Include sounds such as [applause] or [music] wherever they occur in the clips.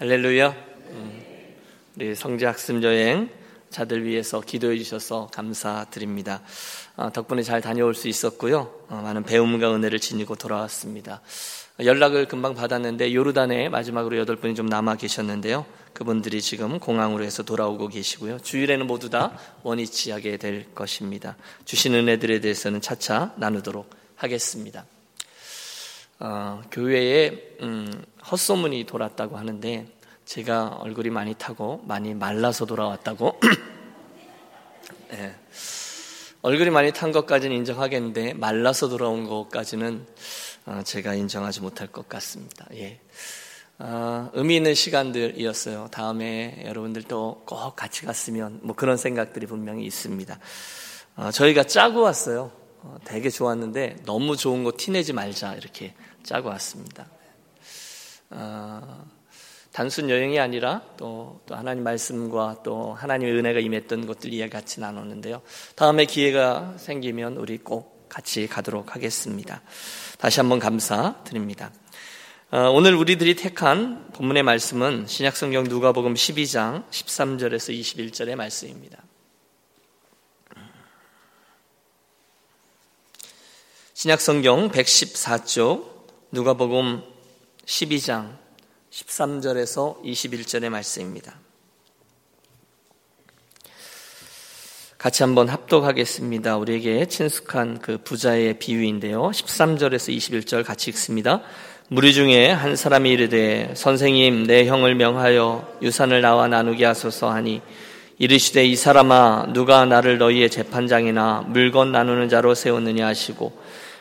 할렐루야. 음, 우리 성지 학습 여행 자들 위해서 기도해 주셔서 감사드립니다. 어, 덕분에 잘 다녀올 수 있었고요. 어, 많은 배움과 은혜를 지니고 돌아왔습니다. 연락을 금방 받았는데 요르단에 마지막으로 여덟 분이 좀 남아 계셨는데요. 그분들이 지금 공항으로 해서 돌아오고 계시고요. 주일에는 모두 다 원위치하게 될 것입니다. 주신 은혜들에 대해서는 차차 나누도록 하겠습니다. 어, 교회에 음, 헛소문이 돌았다고 하는데 제가 얼굴이 많이 타고 많이 말라서 돌아왔다고 네. [clears throat] 얼굴이 많이 탄 것까지는 인정하겠는데 말라서 돌아온 것까지는 어, 제가 인정하지 못할 것 같습니다. 예. 어, 의미 있는 시간들이었어요. 다음에 여러분들도 꼭 같이 갔으면 뭐 그런 생각들이 분명히 있습니다. 어, 저희가 짜고 왔어요. 어, 되게 좋았는데 너무 좋은 거 티내지 말자 이렇게 짜고 왔습니다. 어, 단순 여행이 아니라 또, 또 하나님 말씀과 또 하나님의 은혜가 임했던 것들 이야기 같이 나눴는데요. 다음에 기회가 생기면 우리 꼭 같이 가도록 하겠습니다. 다시 한번 감사드립니다. 어, 오늘 우리들이 택한 본문의 말씀은 신약성경 누가복음 12장 13절에서 21절의 말씀입니다. 신약성경 114쪽 누가복음 12장 13절에서 21절의 말씀입니다. 같이 한번 합독하겠습니다. 우리에게 친숙한 그 부자의 비유인데요. 13절에서 21절 같이 읽습니다. 무리 중에 한 사람이 이르되 선생님 내 형을 명하여 유산을 나와 나누게 하소서 하니 이르시되 이 사람아 누가 나를 너희의 재판장이나 물건 나누는 자로 세웠느냐 하시고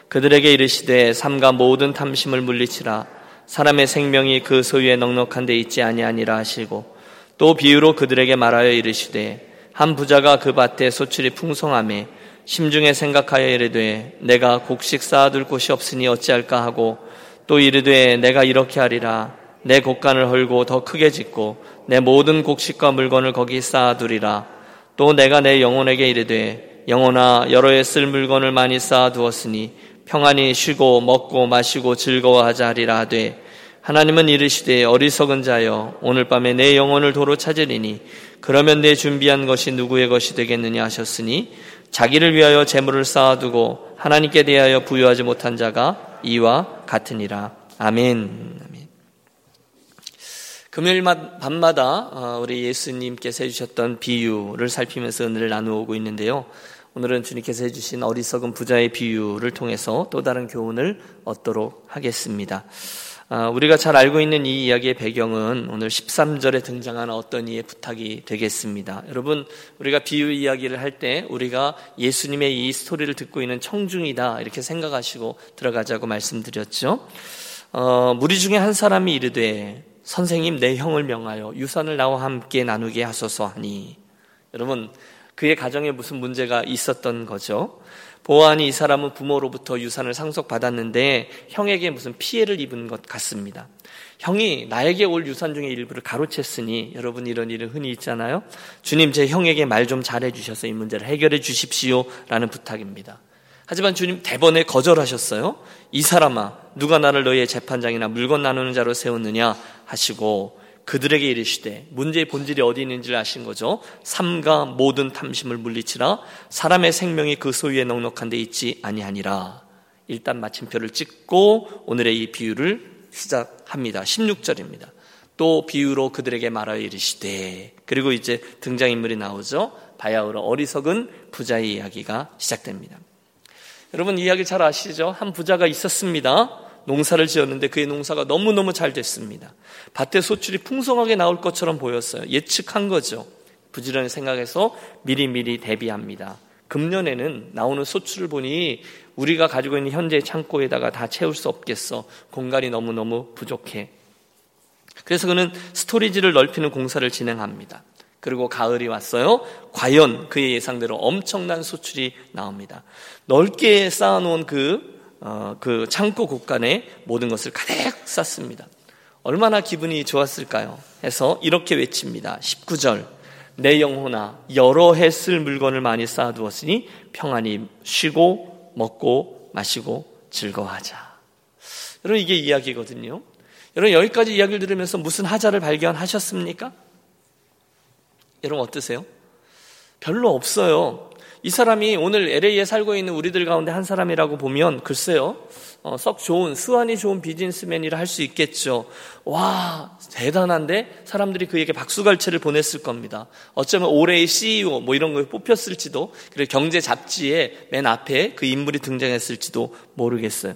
그들에게 이르시되 삼가 모든 탐심을 물리치라. 사람의 생명이 그 소유에 넉넉한 데 있지 아니하니라 하시고 또 비유로 그들에게 말하여 이르시되 한 부자가 그 밭에 소출이 풍성함에 심중에 생각하여 이르되 내가 곡식 쌓아둘 곳이 없으니 어찌할까 하고 또 이르되 내가 이렇게 하리라. 내 곡간을 헐고 더 크게 짓고 내 모든 곡식과 물건을 거기 쌓아두리라. 또 내가 내 영혼에게 이르되 영혼아 여러 해 쓸 물건을 많이 쌓아두었으니 평안히 쉬고 먹고 마시고 즐거워하자 하리라 하되 하나님은 이르시되 어리석은 자여 오늘 밤에 내 영혼을 도로 찾으리니 그러면 내 준비한 것이 누구의 것이 되겠느냐 하셨으니 자기를 위하여 재물을 쌓아두고 하나님께 대하여 부여하지 못한 자가 이와 같으니라 아멘. 금요일 밤마다 어, 우리 예수님께서 해주셨던 비유를 살피면서 은혜를 나누고 있는데요. 오늘은 주님께서 해주신 어리석은 부자의 비유를 통해서 또 다른 교훈을 얻도록 하겠습니다. 아, 우리가 잘 알고 있는 이 이야기의 배경은 오늘 13절에 등장하는 어떤 이의 부탁이 되겠습니다. 여러분, 우리가 비유 이야기를 할 때 우리가 예수님의 이 스토리를 듣고 있는 청중이다 이렇게 생각하시고 들어가자고 말씀드렸죠. 어, 무리 중에 한 사람이 이르되 선생님 내 형을 명하여 유산을 나와 함께 나누게 하소서 하니 여러분 그의 가정에 무슨 문제가 있었던 거죠. 보아하니 이 사람은 부모로부터 유산을 상속받았는데 형에게 무슨 피해를 입은 것 같습니다. 형이 나에게 올 유산 중의 일부를 가로챘으니 여러분 이런 일은 흔히 있잖아요. 주님 제 형에게 말 좀 잘해 주셔서 이 문제를 해결해 주십시오라는 부탁입니다. 하지만 주님 대번에 거절하셨어요. 이 사람아 누가 나를 너희의 재판장이나 물건 나누는 자로 세웠느냐 하시고 그들에게 이르시되 문제의 본질이 어디 있는지를 아신 거죠. 삼가 모든 탐심을 물리치라 사람의 생명이 그 소유에 넉넉한 데 있지 아니하니라. 일단 마침표를 찍고 오늘의 이 비유를 시작합니다. 16절입니다. 또 비유로 그들에게 말하여 이르시되 그리고 이제 등장인물이 나오죠. 바야흐로 어리석은 부자의 이야기가 시작됩니다. 여러분 이야기 잘 아시죠? 한 부자가 있었습니다. 농사를 지었는데 그의 농사가 너무너무 잘 됐습니다. 밭에 소출이 풍성하게 나올 것처럼 보였어요. 예측한 거죠. 부지런히 생각해서 미리미리 대비합니다. 금년에는 나오는 소출을 보니 우리가 가지고 있는 현재 창고에다가 다 채울 수 없겠어. 공간이 너무너무 부족해. 그래서 그는 스토리지를 넓히는 공사를 진행합니다. 그리고 가을이 왔어요. 과연 그의 예상대로 엄청난 소출이 나옵니다. 넓게 쌓아놓은 그 어, 그 창고 곳간에 모든 것을 가득 쌌습니다. 얼마나 기분이 좋았을까요? 해서 이렇게 외칩니다. 19절. 내 영혼아, 여러 해 쓸 물건을 많이 쌓아두었으니 평안히 쉬고, 먹고, 마시고, 즐거워하자. 여러분, 이게 이야기거든요. 여러분 여기까지 이야기를 들으면서 무슨 하자를 발견하셨습니까? 여러분 어떠세요? 별로 없어요. 이 사람이 오늘 LA에 살고 있는 우리들 가운데 한 사람이라고 보면 글쎄요. 어, 썩 좋은 수완이 좋은 비즈니스맨이라 할 수 있겠죠. 와 대단한데 사람들이 그에게 박수갈채를 보냈을 겁니다. 어쩌면 올해의 CEO 뭐 이런 거에 뽑혔을지도 그리고 경제 잡지에 맨 앞에 그 인물이 등장했을지도 모르겠어요.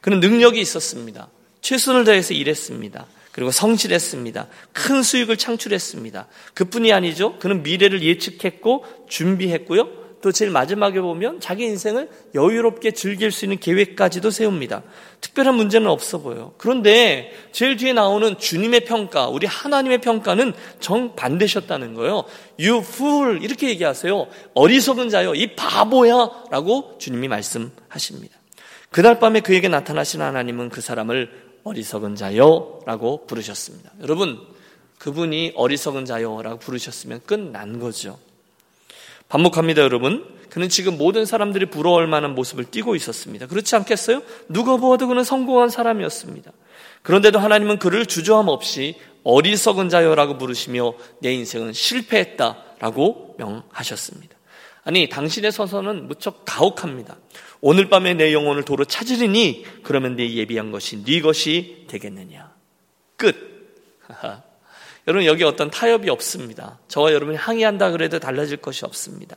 그는 능력이 있었습니다. 최선을 다해서 일했습니다. 그리고 성실했습니다. 큰 수익을 창출했습니다. 그뿐이 아니죠. 그는 미래를 예측했고 준비했고요. 또 제일 마지막에 보면 자기 인생을 여유롭게 즐길 수 있는 계획까지도 세웁니다. 특별한 문제는 없어 보여요. 그런데 제일 뒤에 나오는 주님의 평가, 우리 하나님의 평가는 정반대셨다는 거예요. You fool 이렇게 얘기하세요. 어리석은 자요, 이 바보야라고 주님이 말씀하십니다. 그날 밤에 그에게 나타나신 하나님은 그 사람을 어리석은 자요라고 부르셨습니다. 여러분, 그분이 어리석은 자요라고 부르셨으면 끝난 거죠. 반복합니다, 여러분. 그는 지금 모든 사람들이 부러워할 만한 모습을 띠고 있었습니다. 그렇지 않겠어요? 누가 보아도 그는 성공한 사람이었습니다. 그런데도 하나님은 그를 주저함 없이 어리석은 자요라고 부르시며 내 인생은 실패했다라고 명하셨습니다. 아니, 당신의 서서는 무척 가혹합니다. 오늘 밤에 내 영혼을 도로 찾으리니 그러면 내 예비한 것이 네 것이 되겠느냐. 끝. 여러분 여기 어떤 타협이 없습니다. 저와 여러분이 항의한다 그래도 달라질 것이 없습니다.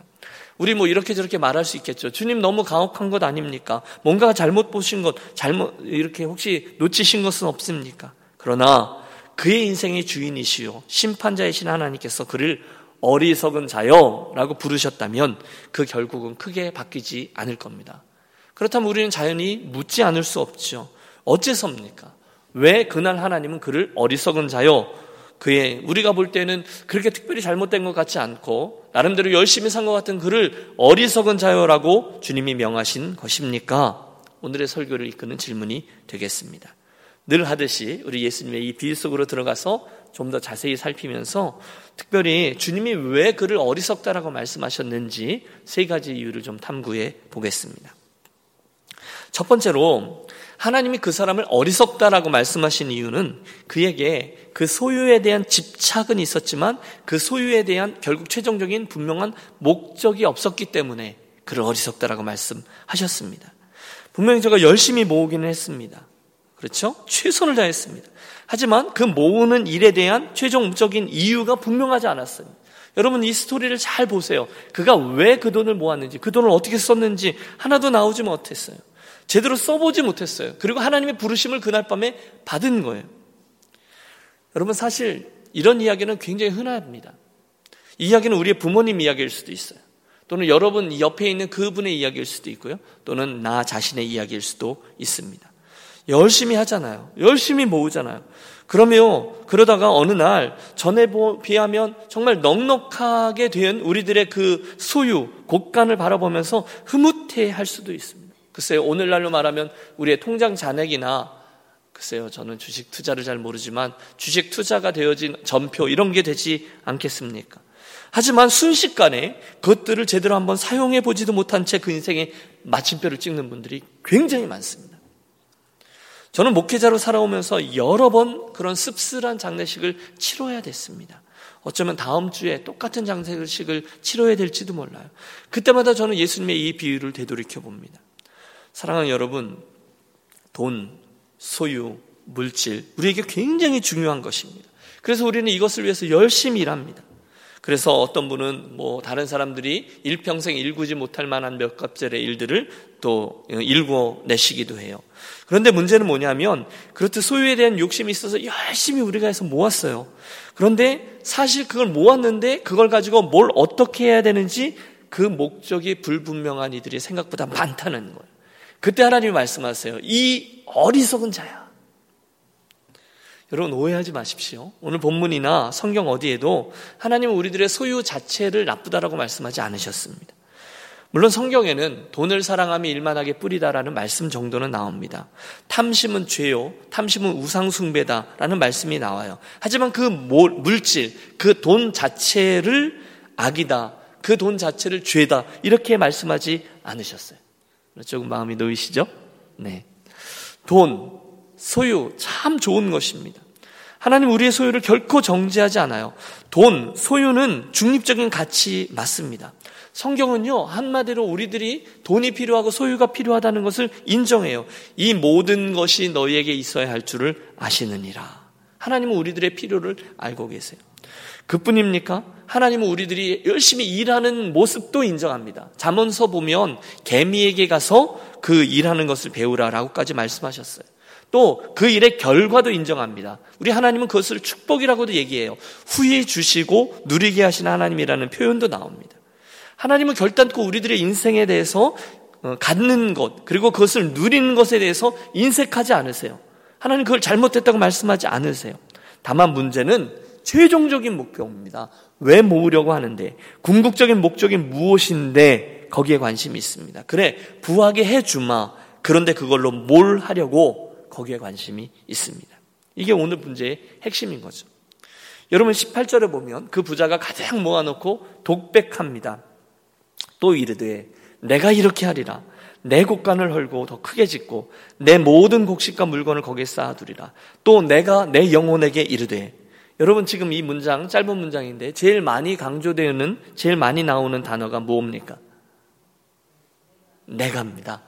우리 뭐 이렇게 저렇게 말할 수 있겠죠. 주님 너무 가혹한 것 아닙니까? 뭔가 잘못 보신 것, 잘못 이렇게 혹시 놓치신 것은 없습니까? 그러나 그의 인생의 주인이시요 심판자이신 하나님께서 그를 어리석은 자요라고 부르셨다면 그 결국은 크게 바뀌지 않을 겁니다. 그렇다면 우리는 자연히 묻지 않을 수 없죠. 어째서입니까? 왜 그날 하나님은 그를 어리석은 자요? 그의 우리가 볼 때는 그렇게 특별히 잘못된 것 같지 않고 나름대로 열심히 산 것 같은 그를 어리석은 자요라고 주님이 명하신 것입니까? 오늘의 설교를 이끄는 질문이 되겠습니다. 늘 하듯이 우리 예수님의 이 비유 속으로 들어가서 좀 더 자세히 살피면서 특별히 주님이 왜 그를 어리석다라고 말씀하셨는지 세 가지 이유를 좀 탐구해 보겠습니다. 첫 번째로 하나님이 그 사람을 어리석다라고 말씀하신 이유는 그에게 그 소유에 대한 집착은 있었지만 그 소유에 대한 결국 최종적인 분명한 목적이 없었기 때문에 그를 어리석다라고 말씀하셨습니다. 분명히 제가 열심히 모으기는 했습니다. 그렇죠? 최선을 다했습니다. 하지만 그 모으는 일에 대한 최종적인 이유가 분명하지 않았어요. 여러분 이 스토리를 잘 보세요. 그가 왜 그 돈을 모았는지, 그 돈을 어떻게 썼는지 하나도 나오지 못했어요. 제대로 써보지 못했어요. 그리고 하나님의 부르심을 그날 밤에 받은 거예요. 여러분 사실 이런 이야기는 굉장히 흔합니다. 이 이야기는 우리의 부모님 이야기일 수도 있어요. 또는 여러분 옆에 있는 그분의 이야기일 수도 있고요. 또는 나 자신의 이야기일 수도 있습니다. 열심히 하잖아요. 열심히 모으잖아요. 그러면 그러다가 어느 날 전에 비하면 정말 넉넉하게 된 우리들의 그 소유, 곳간을 바라보면서 흐뭇해 할 수도 있습니다. 글쎄요, 오늘날로 말하면 우리의 통장 잔액이나 글쎄요, 저는 주식 투자를 잘 모르지만 주식 투자가 되어진 전표 이런 게 되지 않겠습니까? 하지만 순식간에 그것들을 제대로 한번 사용해 보지도 못한 채 그 인생에 마침표를 찍는 분들이 굉장히 많습니다. 저는 목회자로 살아오면서 여러 번 그런 씁쓸한 장례식을 치러야 됐습니다. 어쩌면 다음 주에 똑같은 장례식을 치러야 될지도 몰라요. 그때마다 저는 예수님의 이 비유를 되돌이켜 봅니다. 사랑하는 여러분, 돈, 소유, 물질, 우리에게 굉장히 중요한 것입니다. 그래서 우리는 이것을 위해서 열심히 일합니다. 그래서 어떤 분은 뭐 다른 사람들이 일평생 일구지 못할 만한 몇 갑절의 일들을 또 일궈내시기도 해요. 그런데 문제는 뭐냐면 그렇듯 소유에 대한 욕심이 있어서 열심히 우리가 해서 모았어요. 그런데 사실 그걸 모았는데 그걸 가지고 뭘 어떻게 해야 되는지 그 목적이 불분명한 이들이 생각보다 많다는 거예요. 그때 하나님이 말씀하세요. 이 어리석은 자야. 여러분 오해하지 마십시오. 오늘 본문이나 성경 어디에도 하나님은 우리들의 소유 자체를 나쁘다라고 말씀하지 않으셨습니다. 물론 성경에는 돈을 사랑하며 일만하게 뿌리다라는 말씀 정도는 나옵니다. 탐심은 죄요, 탐심은 우상숭배다라는 말씀이 나와요. 하지만 그 물질, 그 돈 자체를 악이다, 그 돈 자체를 죄다, 이렇게 말씀하지 않으셨어요. 조금 마음이 놓이시죠? 네. 돈, 소유 참 좋은 것입니다. 하나님 우리의 소유를 결코 정지하지 않아요. 돈, 소유는 중립적인 가치 맞습니다. 성경은요, 한마디로 우리들이 돈이 필요하고 소유가 필요하다는 것을 인정해요. 이 모든 것이 너희에게 있어야 할 줄을 아시느니라. 하나님은 우리들의 필요를 알고 계세요. 그뿐입니까? 하나님은 우리들이 열심히 일하는 모습도 인정합니다. 잠언서 보면 개미에게 가서 그 일하는 것을 배우라라고까지 말씀하셨어요. 또 그 일의 결과도 인정합니다. 우리 하나님은 그것을 축복이라고도 얘기해요. 후에 주시고 누리게 하시는 하나님이라는 표현도 나옵니다. 하나님은 결단코 우리들의 인생에 대해서 어, 갖는 것, 그리고 그것을 누리는 것에 대해서 인색하지 않으세요. 하나님 그걸 잘못했다고 말씀하지 않으세요. 다만 문제는 최종적인 목표입니다. 왜 모으려고 하는데, 궁극적인 목적이 무엇인데, 거기에 관심이 있습니다. 그래, 부하게 해주마. 그런데 그걸로 뭘 하려고 거기에 관심이 있습니다. 이게 오늘 문제의 핵심인 거죠. 여러분 18절에 보면 그 부자가 가장 모아놓고 독백합니다. 또 이르되 내가 이렇게 하리라. 내 곡간을 헐고 더 크게 짓고 내 모든 곡식과 물건을 거기에 쌓아두리라. 또 내가 내 영혼에게 이르되 여러분 지금 이 문장 짧은 문장인데 제일 많이 강조되는 제일 많이 나오는 단어가 뭡니까? 내가입니다.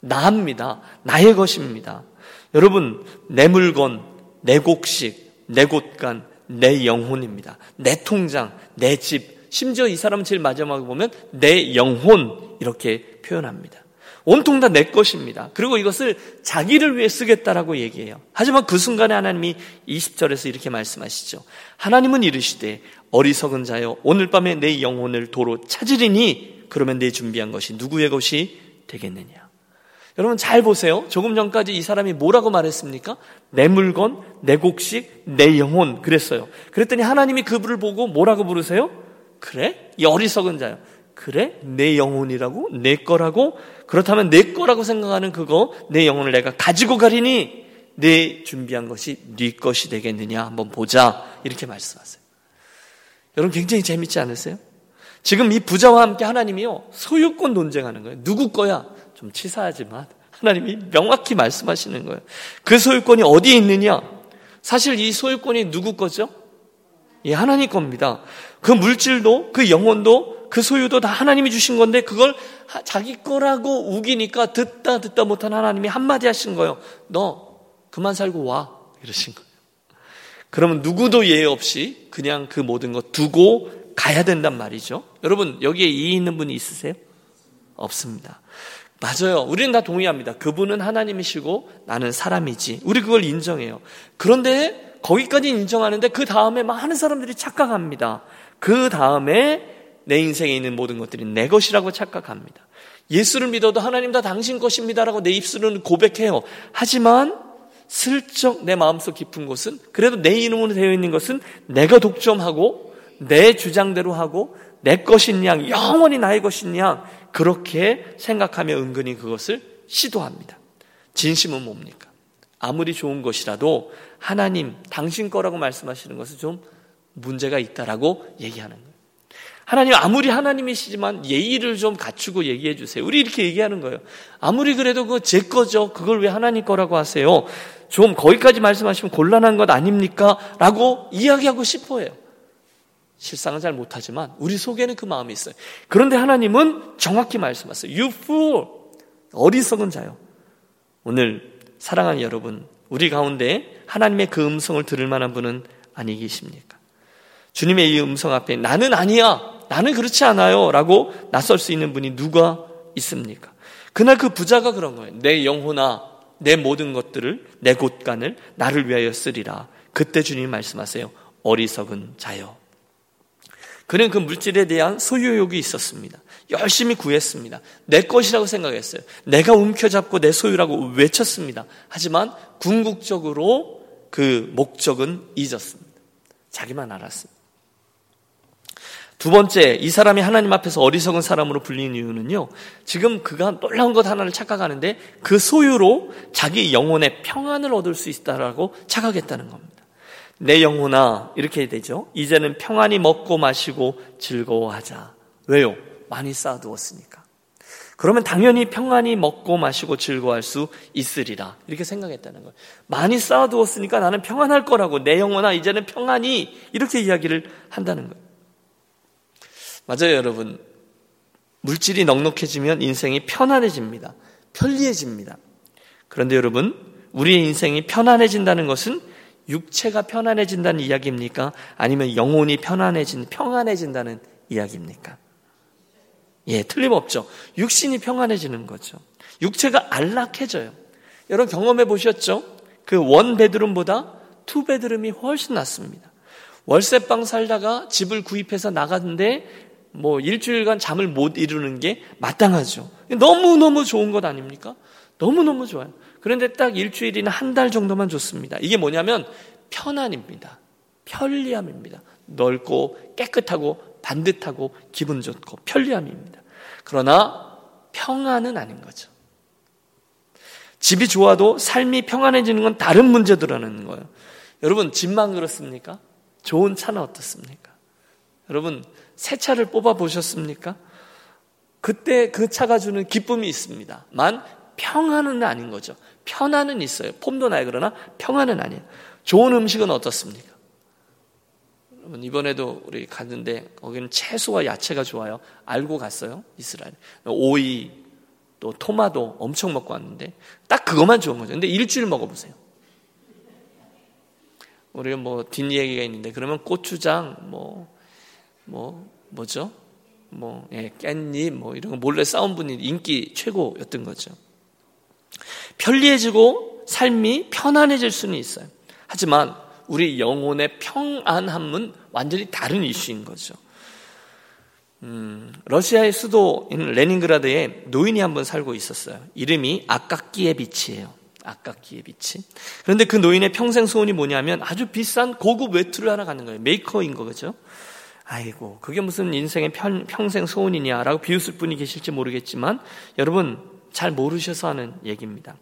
나입니다. 나의 것입니다. 여러분 내 물건, 내 곡식, 내 곳간, 내 영혼입니다. 내 통장, 내 집, 심지어 이 사람은 제일 마지막에 보면 내 영혼 이렇게 표현합니다. 온통 다 내 것입니다. 그리고 이것을 자기를 위해 쓰겠다라고 얘기해요. 하지만 그 순간에 하나님이 20절에서 이렇게 말씀하시죠. 하나님은 이르시되 어리석은 자여 오늘 밤에 내 영혼을 도로 찾으리니 그러면 내 준비한 것이 누구의 것이 되겠느냐. 여러분 잘 보세요. 조금 전까지 이 사람이 뭐라고 말했습니까? 내 물건, 내 곡식, 내 영혼 그랬어요. 그랬더니 하나님이 그분을 보고 뭐라고 부르세요? 그래? 이 어리석은 자요. 그래? 내 영혼이라고? 내 거라고? 그렇다면 내 거라고 생각하는 그거, 내 영혼을 내가 가지고 가리니 내 준비한 것이 네 것이 되겠느냐? 한번 보자. 이렇게 말씀하세요. 여러분 굉장히 재밌지 않으세요? 지금 이 부자와 함께 하나님이요, 소유권 논쟁하는 거예요. 누구 거야? 좀 치사하지만 하나님이 명확히 말씀하시는 거예요. 그 소유권이 어디에 있느냐? 사실 이 소유권이 누구 거죠? 예, 하나님 겁니다. 그 물질도 그 영혼도 그 소유도 다 하나님이 주신 건데 그걸 자기 거라고 우기니까 듣다 듣다 못한 하나님이 한마디 하신 거예요. 너 그만 살고 와. 이러신 거예요. 그러면 누구도 예외 없이 그냥 그 모든 것 두고 가야 된단 말이죠. 여러분 여기에 이해 있는 분이 있으세요? 없습니다. 맞아요. 우리는 다 동의합니다. 그분은 하나님이시고 나는 사람이지. 우리 그걸 인정해요. 그런데 거기까지 인정하는데 그 다음에 많은 사람들이 착각합니다. 그 다음에 내 인생에 있는 모든 것들이 내 것이라고 착각합니다. 예수를 믿어도 하나님 다 당신 것입니다라고 내 입술은 고백해요. 하지만 슬쩍 내 마음속 깊은 곳은 그래도 내 이름으로 되어 있는 것은 내가 독점하고 내 주장대로 하고 내 것인 양 영원히 나의 것인 양 그렇게 생각하며 은근히 그것을 시도합니다. 진심은 뭡니까? 아무리 좋은 것이라도 하나님, 당신 거라고 말씀하시는 것은 좀 문제가 있다라고 얘기하는 거예요. 하나님 아무리 하나님이시지만 예의를 좀 갖추고 얘기해 주세요. 우리 이렇게 얘기하는 거예요. 아무리 그래도 그거 제 거죠. 그걸 왜 하나님 거라고 하세요? 좀 거기까지 말씀하시면 곤란한 것 아닙니까? 라고 이야기하고 싶어 해요. 실상은 잘 못하지만 우리 속에는 그 마음이 있어요. 그런데 하나님은 정확히 말씀하세요. You fool! 어리석은 자요. 오늘 사랑하는 여러분, 우리 가운데 하나님의 그 음성을 들을 만한 분은 아니 계십니까? 주님의 이 음성 앞에 나는 아니야, 나는 그렇지 않아요 라고 나설 수 있는 분이 누가 있습니까? 그날 그 부자가 그런 거예요. 내 영혼아, 내 모든 것들을, 내 곳간을 나를 위하여 쓰리라. 그때 주님이 말씀하세요. 어리석은 자여. 그는 그 물질에 대한 소유욕이 있었습니다. 열심히 구했습니다. 내 것이라고 생각했어요. 내가 움켜잡고 내 소유라고 외쳤습니다. 하지만 궁극적으로 그 목적은 잊었습니다. 자기만 알았습니다. 두 번째, 이 사람이 하나님 앞에서 어리석은 사람으로 불리는 이유는요, 지금 그가 놀라운 것 하나를 착각하는데 그 소유로 자기 영혼의 평안을 얻을 수 있다라고 착각했다는 겁니다. 내 영혼아, 이렇게 되죠. 이제는 평안히 먹고 마시고 즐거워하자. 왜요? 많이 쌓아두었으니까. 그러면 당연히 평안히 먹고 마시고 즐거워할 수 있으리라. 이렇게 생각했다는 거예요. 많이 쌓아두었으니까 나는 평안할 거라고. 내 영혼아, 이제는 평안히. 이렇게 이야기를 한다는 거예요. 맞아요, 여러분. 물질이 넉넉해지면 인생이 편안해집니다. 편리해집니다. 그런데 여러분, 우리의 인생이 편안해진다는 것은 육체가 편안해진다는 이야기입니까? 아니면 영혼이 편안해진, 평안해진다는 이야기입니까? 예, 틀림없죠. 육신이 평안해지는 거죠. 육체가 안락해져요. 여러분 경험해 보셨죠? 그 one bedroom보다 two bedroom이 훨씬 낫습니다. 월세방 살다가 집을 구입해서 나갔는데 뭐 일주일간 잠을 못 이루는 게 마땅하죠. 너무너무 좋은 것 아닙니까? 너무너무 좋아요. 그런데 딱 일주일이나 한 달 정도만 좋습니다. 이게 뭐냐면 편안입니다. 편리함입니다. 넓고 깨끗하고 반듯하고 기분 좋고 편리함입니다. 그러나 평안은 아닌 거죠. 집이 좋아도 삶이 평안해지는 건 다른 문제더라는 거예요. 여러분, 집만 그렇습니까? 좋은 차는 어떻습니까? 여러분, 새 차를 뽑아 보셨습니까? 그때 그 차가 주는 기쁨이 있습니다. 만 평안은 아닌 거죠. 편안은 있어요. 폼도 나요. 그러나 평안은 아니에요. 좋은 음식은 어떻습니까? 이번에도 우리 갔는데 거기는 채소와 야채가 좋아요. 알고 갔어요. 이스라엘. 오이 또 토마토 엄청 먹고 왔는데 딱 그것만 좋은 거죠. 근데 일주일 먹어 보세요. 우리가 뭐 뒷얘기가 있는데 그러면 고추장 뭐뭐 뭐, 죠 뭐, 예, 깻잎, 뭐, 이런 거 몰래 싸 온 분이 인기 최고였던 거죠. 편리해지고 삶이 편안해질 수는 있어요. 하지만 우리 영혼의 평안함은 완전히 다른 이슈인 거죠. 음, 러시아의 수도인 레닌그라드에 노인이 한번 살고 있었어요. 이름이 아까끼에비치예요. 아까끼에비치. 그런데 그 노인의 평생 소원이 뭐냐면 아주 비싼 고급 외투를 하나 갖는 거예요. 메이커인 거죠. 아이고, 그게 무슨 인생의 편, 평생 소원이냐라고 비웃을 분이 계실지 모르겠지만 여러분 잘 모르셔서 하는 얘기입니다.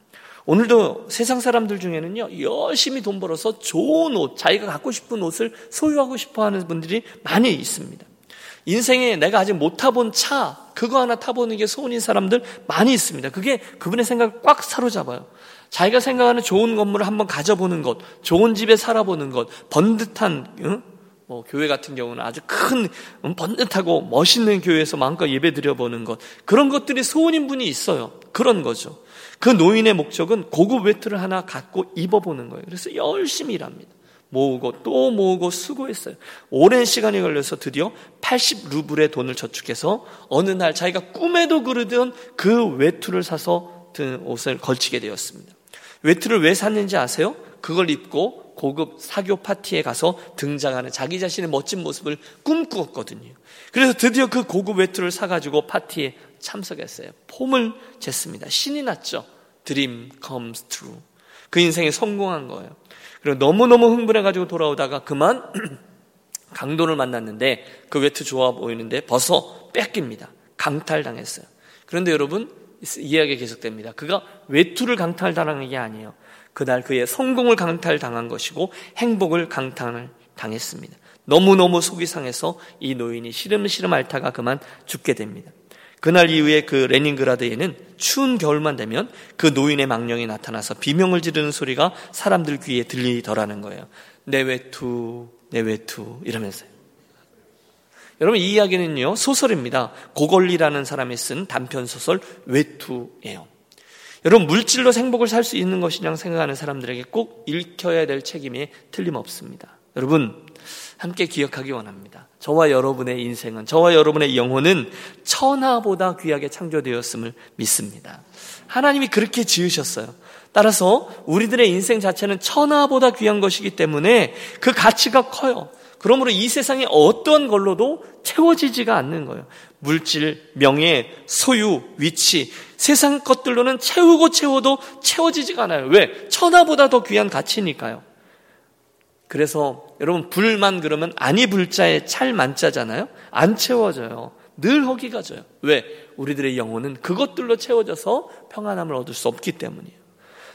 오늘도 세상 사람들 중에는요, 열심히 돈 벌어서 좋은 옷, 자기가 갖고 싶은 옷을 소유하고 싶어 하는 분들이 많이 있습니다. 인생에 내가 아직 못 타본 차, 그거 하나 타보는 게 소원인 사람들 많이 있습니다. 그게 그분의 생각을 꽉 사로잡아요. 자기가 생각하는 좋은 건물을 한번 가져보는 것, 좋은 집에 살아보는 것, 번듯한, 응? 뭐 교회 같은 경우는 아주 큰 음, 번듯하고 멋있는 교회에서 마음껏 예배 드려보는 것 그런 것들이 소원인 분이 있어요. 그런 거죠. 그 노인의 목적은 고급 외투를 하나 갖고 입어보는 거예요. 그래서 열심히 일합니다. 모으고 또 모으고 수고했어요. 오랜 시간이 걸려서 드디어 80루블의 돈을 저축해서 어느 날 자기가 꿈에도 그르던 그 외투를 사서 든 옷을 걸치게 되었습니다. 외투를 왜 샀는지 아세요? 그걸 입고 고급 사교 파티에 가서 등장하는 자기 자신의 멋진 모습을 꿈꾸었거든요. 그래서 드디어 그 고급 외투를 사가지고 파티에 참석했어요. 폼을 쟀습니다. 신이 났죠. Dream comes true. 그 인생에 성공한 거예요. 그리고 너무너무 흥분해가지고 돌아오다가 그만 [clears throat] 강도를 만났는데 그 외투 좋아 보이는데 벗어 뺏깁니다. 강탈당했어요. 그런데 여러분, 이야기 계속됩니다. 그가 외투를 강탈당한 게 아니에요. 그날 그의 성공을 강탈당한 것이고 행복을 강탈을 당했습니다. 너무너무 속이 상해서 이 노인이 시름시름 앓다가 그만 죽게 됩니다. 그날 이후에 그 레닌그라드에는 추운 겨울만 되면 그 노인의 망령이 나타나서 비명을 지르는 소리가 사람들 귀에 들리더라는 거예요. 내 외투, 내 외투 이러면서요. 여러분 이 이야기는요 소설입니다. 고걸리라는 사람이 쓴 단편 소설 외투예요. 여러분 물질로 행복을 살 수 있는 것이냐 생각하는 사람들에게 꼭 읽혀야 될 책임이 틀림없습니다. 여러분 함께 기억하기 원합니다. 저와 여러분의 인생은, 저와 여러분의 영혼은 천하보다 귀하게 창조되었음을 믿습니다. 하나님이 그렇게 지으셨어요. 따라서 우리들의 인생 자체는 천하보다 귀한 것이기 때문에 그 가치가 커요. 그러므로 이 세상에 어떤 걸로도 채워지지가 않는 거예요. 물질, 명예, 소유, 위치, 세상 것들로는 채우고 채워도 채워지지가 않아요. 왜? 천하보다 더 귀한 가치니까요. 그래서 여러분 불만 그러면 아니 불자에 찰 만자잖아요. 안 채워져요. 늘 허기가 져요. 왜? 우리들의 영혼은 그것들로 채워져서 평안함을 얻을 수 없기 때문이에요.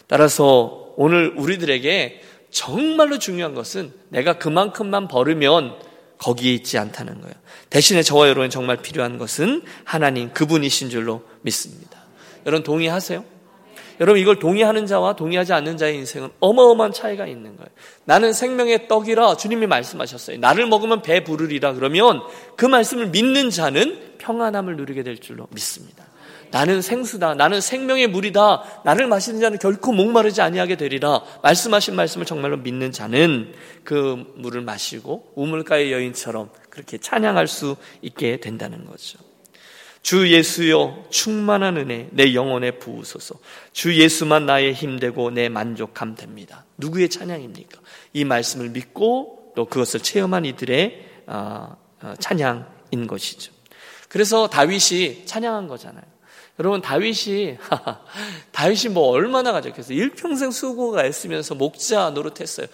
따라서 오늘 우리들에게 정말로 중요한 것은 내가 그만큼만 벌으면 거기에 있지 않다는 거예요. 대신에 저와 여러분 정말 필요한 것은 하나님 그분이신 줄로 믿습니다. 여러분 동의하세요? 여러분 이걸 동의하는 자와 동의하지 않는 자의 인생은 어마어마한 차이가 있는 거예요. 나는 생명의 떡이라 주님이 말씀하셨어요. 나를 먹으면 배 부르리라 그러면 그 말씀을 믿는 자는 평안함을 누리게 될 줄로 믿습니다. 나는 생수다. 나는 생명의 물이다. 나를 마시는 자는 결코 목마르지 아니하게 되리라. 말씀하신 말씀을 정말로 믿는 자는 그 물을 마시고 우물가의 여인처럼 그렇게 찬양할 수 있게 된다는 거죠. 주 예수여 충만한 은혜 내 영혼에 부으소서. 주 예수만 나의 힘되고 내 만족함 됩니다. 누구의 찬양입니까? 이 말씀을 믿고 또 그것을 체험한 이들의 아, 아, 찬양인 것이죠. 그래서 다윗이 찬양한 거잖아요. 여러분 다윗이 [laughs] 다윗이 뭐 얼마나 가졌겠어요? 일평생 수고가 애쓰면서 목자 노릇했어요.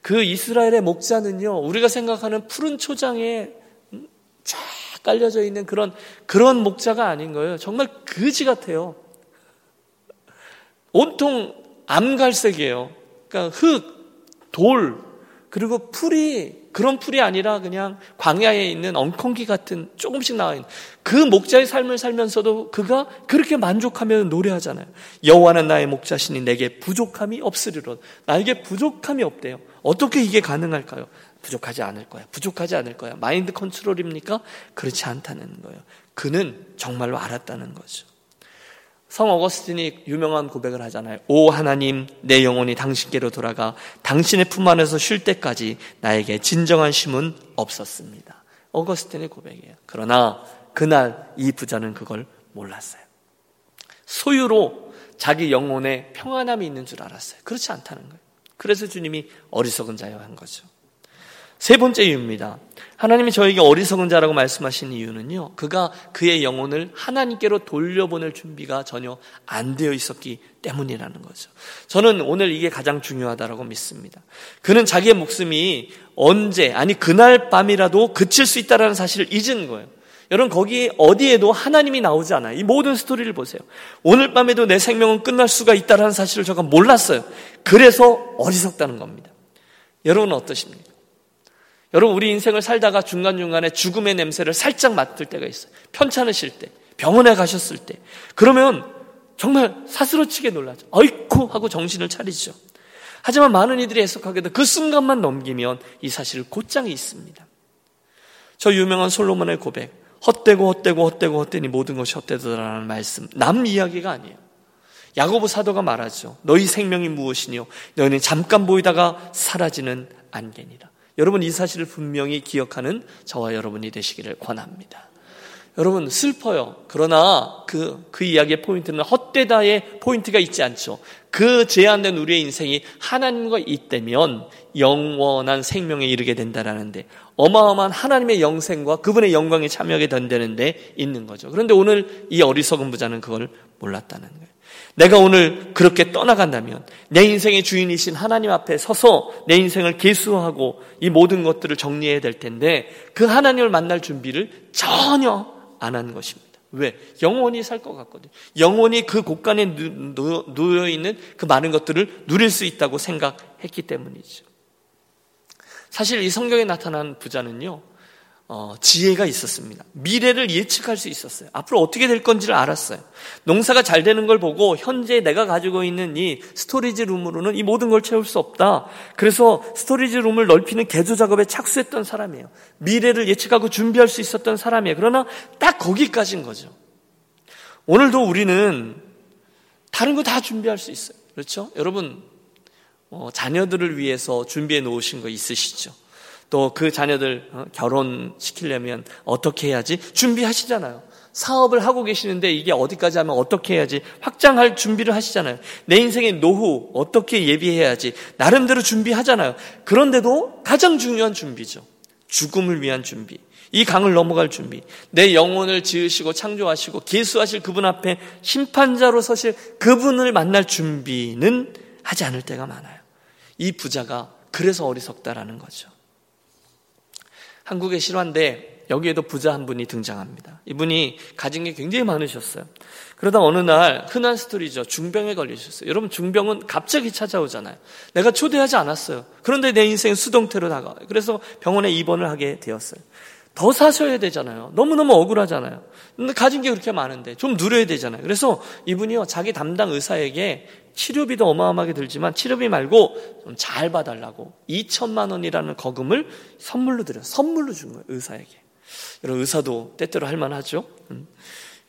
그 이스라엘의 목자는요 우리가 생각하는 푸른 초장에 쫙 깔려져 있는 그런 그런 목자가 아닌 거예요. 정말 그지 같아요. 온통 암갈색이에요. 그러니까 흙, 돌, 그리고 풀이 그런 풀이 아니라 그냥 광야에 있는 엉겅기 같은 조금씩 나와 있는 그 목자의 삶을 살면서도 그가 그렇게 만족하며 노래하잖아요. 여호와는 나의 목자시니 내게 부족함이 없으리로. 나에게 부족함이 없대요. 어떻게 이게 가능할까요? 부족하지 않을 거야. 부족하지 않을 거야. 마인드 컨트롤입니까? 그렇지 않다는 거예요. 그는 정말로 알았다는 거죠. 성 어거스틴이 유명한 고백을 하잖아요. 오 하나님, 내 영혼이 당신께로 돌아가 당신의 품 안에서 쉴 때까지 나에게 진정한 쉼은 없었습니다. 어거스틴의 고백이에요. 그러나 그날 이 부자는 그걸 몰랐어요. 소유로 자기 영혼에 평안함이 있는 줄 알았어요. 그렇지 않다는 거예요. 그래서 주님이 어리석은 자여 한 거죠. 세 번째 이유입니다. 하나님이 저에게 어리석은 자라고 말씀하신 이유는요. 그가 그의 영혼을 하나님께로 돌려보낼 준비가 전혀 안 되어 있었기 때문이라는 거죠. 저는 오늘 이게 가장 중요하다라고 믿습니다. 그는 자기의 목숨이 언제 아니 그날 밤이라도 그칠 수 있다라는 사실을 잊은 거예요. 여러분 거기 어디에도 하나님이 나오지 않아요. 이 모든 스토리를 보세요. 오늘 밤에도 내 생명은 끝날 수가 있다라는 사실을 제가 몰랐어요. 그래서 어리석다는 겁니다. 여러분은 어떠십니까? 여러분 우리 인생을 살다가 중간중간에 죽음의 냄새를 살짝 맡을 때가 있어요. 편찮으실 때, 병원에 가셨을 때. 그러면 정말 사스러치게 놀라죠. 어이쿠 하고 정신을 차리죠. 하지만 많은 이들이 해석하게도 그 순간만 넘기면 이 사실을 곧장이 있습니다. 저 유명한 솔로몬의 고백. 헛되고 헛되고 헛되고 헛되니 모든 것이 헛되더라는 말씀. 남 이야기가 아니에요. 야고보 사도가 말하죠. 너희 생명이 무엇이뇨? 너희는 잠깐 보이다가 사라지는 안개니라. 여러분 이 사실을 분명히 기억하는 저와 여러분이 되시기를 권합니다. 여러분 슬퍼요. 그러나 그, 그 이야기의 포인트는 헛되다의 포인트가 있지 않죠. 그 제한된 우리의 인생이 하나님과 있다면 영원한 생명에 이르게 된다라는데 어마어마한 하나님의 영생과 그분의 영광에 참여하게 된다는데 있는 거죠. 그런데 오늘 이 어리석은 부자는 그걸 몰랐다는 거예요. 내가 오늘 그렇게 떠나간다면 내 인생의 주인이신 하나님 앞에 서서 내 인생을 개수하고 이 모든 것들을 정리해야 될 텐데 그 하나님을 만날 준비를 전혀 안 한 것입니다. 왜? 영원히 살 것 같거든요. 영원히 그 곳간에 누워 있는 그 많은 것들을 누릴 수 있다고 생각했기 때문이죠. 사실 이 성경에 나타난 부자는요, 어, 지혜가 있었습니다. 미래를 예측할 수 있었어요. 앞으로 어떻게 될 건지를 알았어요. 농사가 잘 되는 걸 보고 현재 내가 가지고 있는 이 storage room으로는 이 모든 걸 채울 수 없다. 그래서 storage room을 넓히는 개조 작업에 착수했던 사람이에요. 미래를 예측하고 준비할 수 있었던 사람이에요. 그러나 딱 거기까지인 거죠. 오늘도 우리는 다른 거 다 준비할 수 있어요. 그렇죠? 여러분, 어, 자녀들을 위해서 준비해 놓으신 거 있으시죠? 또 그 자녀들 어, 결혼시키려면 어떻게 해야지? 준비하시잖아요. 사업을 하고 계시는데 이게 어디까지 하면 어떻게 해야지? 확장할 준비를 하시잖아요. 내 인생의 노후 어떻게 예비해야지? 나름대로 준비하잖아요. 그런데도 가장 중요한 준비죠. 죽음을 위한 준비. 이 강을 넘어갈 준비. 내 영혼을 지으시고 창조하시고 계수하실 그분 앞에 심판자로 서실 그분을 만날 준비는 하지 않을 때가 많아요. 이 부자가 그래서 어리석다라는 거죠. 한국의 실화인데 여기에도 부자 한 분이 등장합니다. 이분이 가진 게 굉장히 많으셨어요. 그러다 어느 날 흔한 스토리죠. 중병에 걸리셨어요. 여러분 중병은 갑자기 찾아오잖아요. 내가 초대하지 않았어요. 그런데 내 인생 수동태로 다가와요. 그래서 병원에 입원을 하게 되었어요. 더 사셔야 되잖아요. 너무너무 억울하잖아요. 가진 게 그렇게 많은데 좀 누려야 되잖아요. 그래서 이분이요, 자기 담당 의사에게 치료비도 어마어마하게 들지만 치료비 말고 좀 잘 봐달라고 2천만 원이라는 거금을 선물로 드려 선물로 준 거예요, 의사에게. 여러분, 의사도 때때로 할만하죠? 음.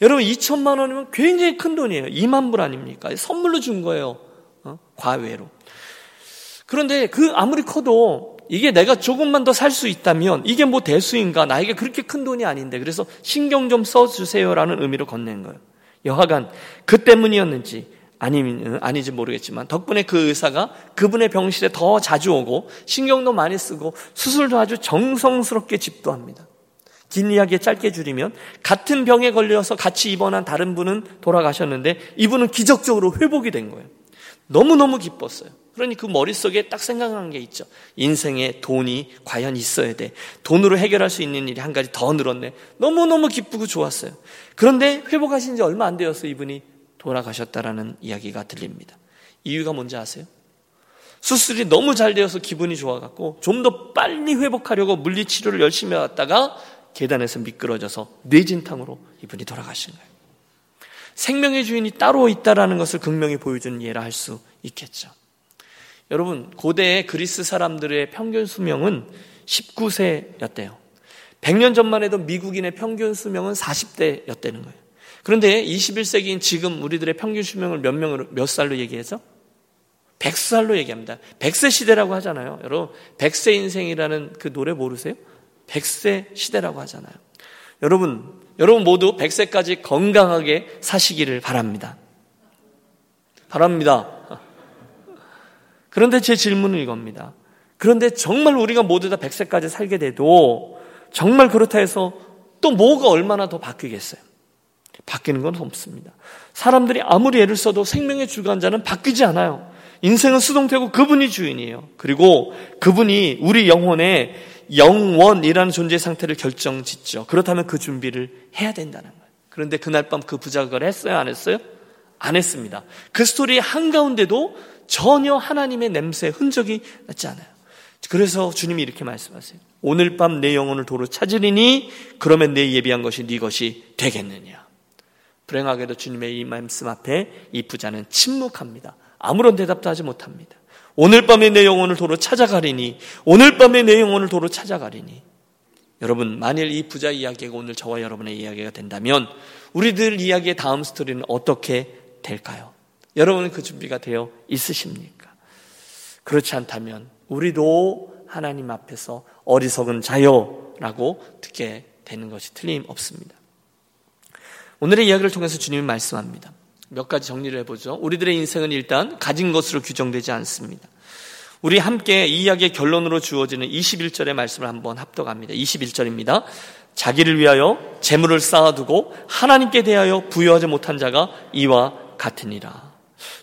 여러분 2천만 원이면 굉장히 큰 돈이에요. 2만 불 아닙니까? 선물로 준 거예요. 어? 과외로. 그런데 그 아무리 커도 이게 내가 조금만 더 살 수 있다면 이게 뭐 대수인가? 나에게 그렇게 큰 돈이 아닌데 그래서 신경 좀 써주세요라는 의미로 건넨 거예요. 여하간 그 때문이었는지 아니면 아니지 모르겠지만 덕분에 그 의사가 그분의 병실에 더 자주 오고 신경도 많이 쓰고 수술도 아주 정성스럽게 집도합니다. 긴 이야기 짧게 줄이면 같은 병에 걸려서 같이 입원한 다른 분은 돌아가셨는데 이분은 기적적으로 회복이 된 거예요. 너무너무 기뻤어요. 그러니 그 머릿속에 딱 생각난 게 있죠. 인생에 돈이 과연 있어야 돼. 돈으로 해결할 수 있는 일이 한 가지 더 늘었네. 너무너무 기쁘고 좋았어요. 그런데 회복하신 지 얼마 안 되어서 이분이 돌아가셨다라는 이야기가 들립니다. 이유가 뭔지 아세요? 수술이 너무 잘 되어서 기분이 좋아갖고 좀 더 빨리 회복하려고 물리치료를 열심히 해왔다가 계단에서 미끄러져서 뇌진탕으로 이분이 돌아가신 거예요. 생명의 주인이 따로 있다라는 것을 극명히 보여주는 예라 할 수 있겠죠. 여러분, 고대 그리스 사람들의 평균 수명은 19세였대요. 100년 전만 해도 미국인의 평균 수명은 40대였다는 거예요. 그런데 21세기인 지금 우리들의 평균 수명을 몇 명으로, 몇 살로 얘기해서? 100살로 얘기합니다. 100세 시대라고 하잖아요. 여러분, 100세 인생이라는 그 노래 모르세요? 100세 시대라고 하잖아요. 여러분, 여러분 모두 100세까지 건강하게 사시기를 바랍니다. 바랍니다. 그런데 제 질문은 이겁니다. 그런데 정말 우리가 모두 다 100세까지 살게 돼도 정말 그렇다 해서 또 뭐가 얼마나 더 바뀌겠어요? 바뀌는 건 없습니다. 사람들이 아무리 애를 써도 생명의 주관자는 바뀌지 않아요. 인생은 수동태고 그분이 주인이에요. 그리고 그분이 우리 영혼에 영원이라는 존재 상태를 결정 짓죠. 그렇다면 그 준비를 해야 된다는 거예요. 그런데 그날 밤그 그걸 했어요? 안 했어요? 안 했습니다. 그 스토리의 한가운데도 전혀 하나님의 냄새, 흔적이 났지 않아요. 그래서 주님이 이렇게 말씀하세요. 오늘 밤 내 영혼을 도로 찾으리니 그러면 내 예비한 것이 네 것이 되겠느냐. 불행하게도 주님의 이 말씀 앞에 이 부자는 침묵합니다. 아무런 대답도 하지 못합니다. 오늘 밤에 내 영혼을 도로 찾아가리니 오늘 밤에 내 영혼을 도로 찾아가리니 여러분 만일 이 부자 이야기가 오늘 저와 여러분의 이야기가 된다면 우리들 이야기의 다음 스토리는 어떻게 될까요? 여러분은 그 준비가 되어 있으십니까? 그렇지 않다면 우리도 하나님 앞에서 어리석은 자요라고 듣게 되는 것이 틀림없습니다. 오늘의 이야기를 통해서 주님이 말씀합니다. 몇 가지 정리를 해보죠. 우리들의 인생은 일단 가진 것으로 규정되지 않습니다. 우리 함께 이 이야기의 결론으로 주어지는 21절의 말씀을 한번 합독합니다. 21절입니다. 자기를 위하여 재물을 쌓아두고 하나님께 대하여 부여하지 못한 자가 이와 같으니라.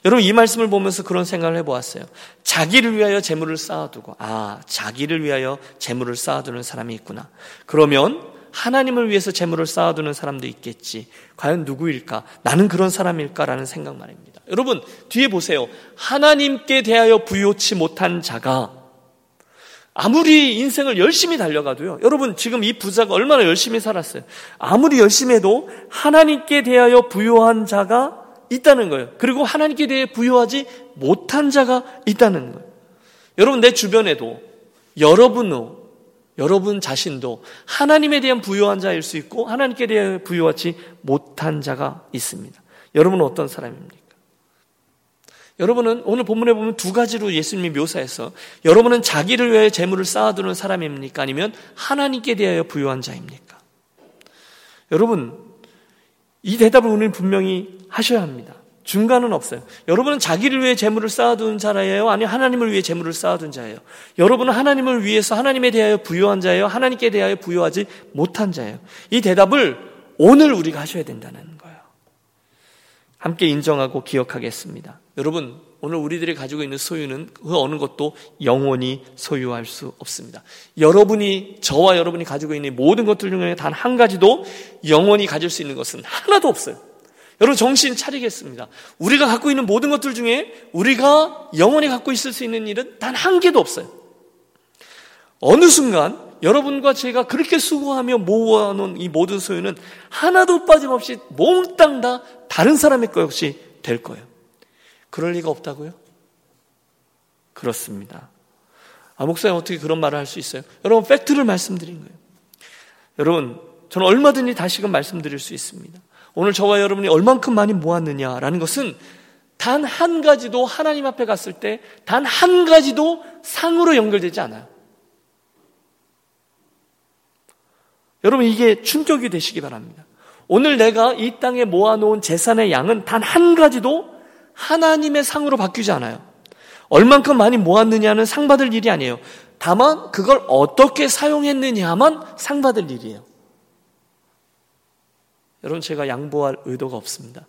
여러분 이 말씀을 보면서 그런 생각을 해보았어요. 자기를 위하여 재물을 쌓아두고 아 자기를 위하여 재물을 쌓아두는 사람이 있구나. 그러면 하나님을 위해서 재물을 쌓아두는 사람도 있겠지. 과연 누구일까? 나는 그런 사람일까라는 생각 말입니다. 여러분, 뒤에 보세요. 하나님께 대하여 부요치 못한 자가 아무리 인생을 열심히 달려가도요. 여러분, 지금 이 부자가 얼마나 열심히 살았어요. 아무리 열심히 해도 하나님께 대하여 부요한 자가 있다는 거예요. 그리고 하나님께 대해 부요하지 못한 자가 있다는 거예요. 여러분, 내 주변에도 여러분 여러분 자신도 하나님에 대한 부유한 자일 수 있고 하나님께 대해 부유하지 못한 자가 있습니다. 여러분은 어떤 사람입니까? 여러분은 오늘 본문에 보면 두 가지로 예수님이 묘사해서 여러분은 자기를 위해 재물을 쌓아두는 사람입니까? 아니면 하나님께 대하여 부유한 자입니까? 여러분, 이 대답을 오늘 분명히 하셔야 합니다. 중간은 없어요. 여러분은 자기를 위해 재물을 쌓아둔 자예요? 아니 하나님을 위해 재물을 쌓아둔 자예요? 여러분은 하나님을 위해서 하나님에 대하여 부여한 자예요? 하나님께 대하여 부여하지 못한 자예요? 이 대답을 오늘 우리가 하셔야 된다는 거예요. 함께 인정하고 기억하겠습니다. 여러분, 오늘 우리들이 가지고 있는 소유는 그 어느 것도 영원히 소유할 수 없습니다. 여러분이 저와 여러분이 가지고 있는 모든 것들 중에 단 한 가지도 영원히 가질 수 있는 것은 하나도 없어요. 여러분 정신 차리겠습니다. 우리가 갖고 있는 모든 것들 중에 우리가 영원히 갖고 있을 수 있는 일은 단 한 개도 없어요. 어느 순간 여러분과 제가 그렇게 수고하며 모아놓은 이 모든 소유는 하나도 빠짐없이 몽땅 다 다른 사람의 것이 될 거예요. 그럴 리가 없다고요? 그렇습니다. 아, 목사님 어떻게 그런 말을 할 수 있어요? 여러분, 팩트를 말씀드린 거예요. 여러분, 저는 얼마든지 다시금 말씀드릴 수 있습니다. 오늘 저와 여러분이 얼만큼 많이 모았느냐라는 것은 단 한 가지도 하나님 앞에 갔을 때 단 한 가지도 상으로 연결되지 않아요. 여러분 이게 충격이 되시기 바랍니다. 오늘 내가 이 땅에 모아놓은 재산의 양은 단 한 가지도 하나님의 상으로 바뀌지 않아요. 얼만큼 많이 모았느냐는 상 받을 일이 아니에요. 다만 그걸 어떻게 사용했느냐만 상 받을 일이에요. 여러분 제가 양보할 의도가 없습니다.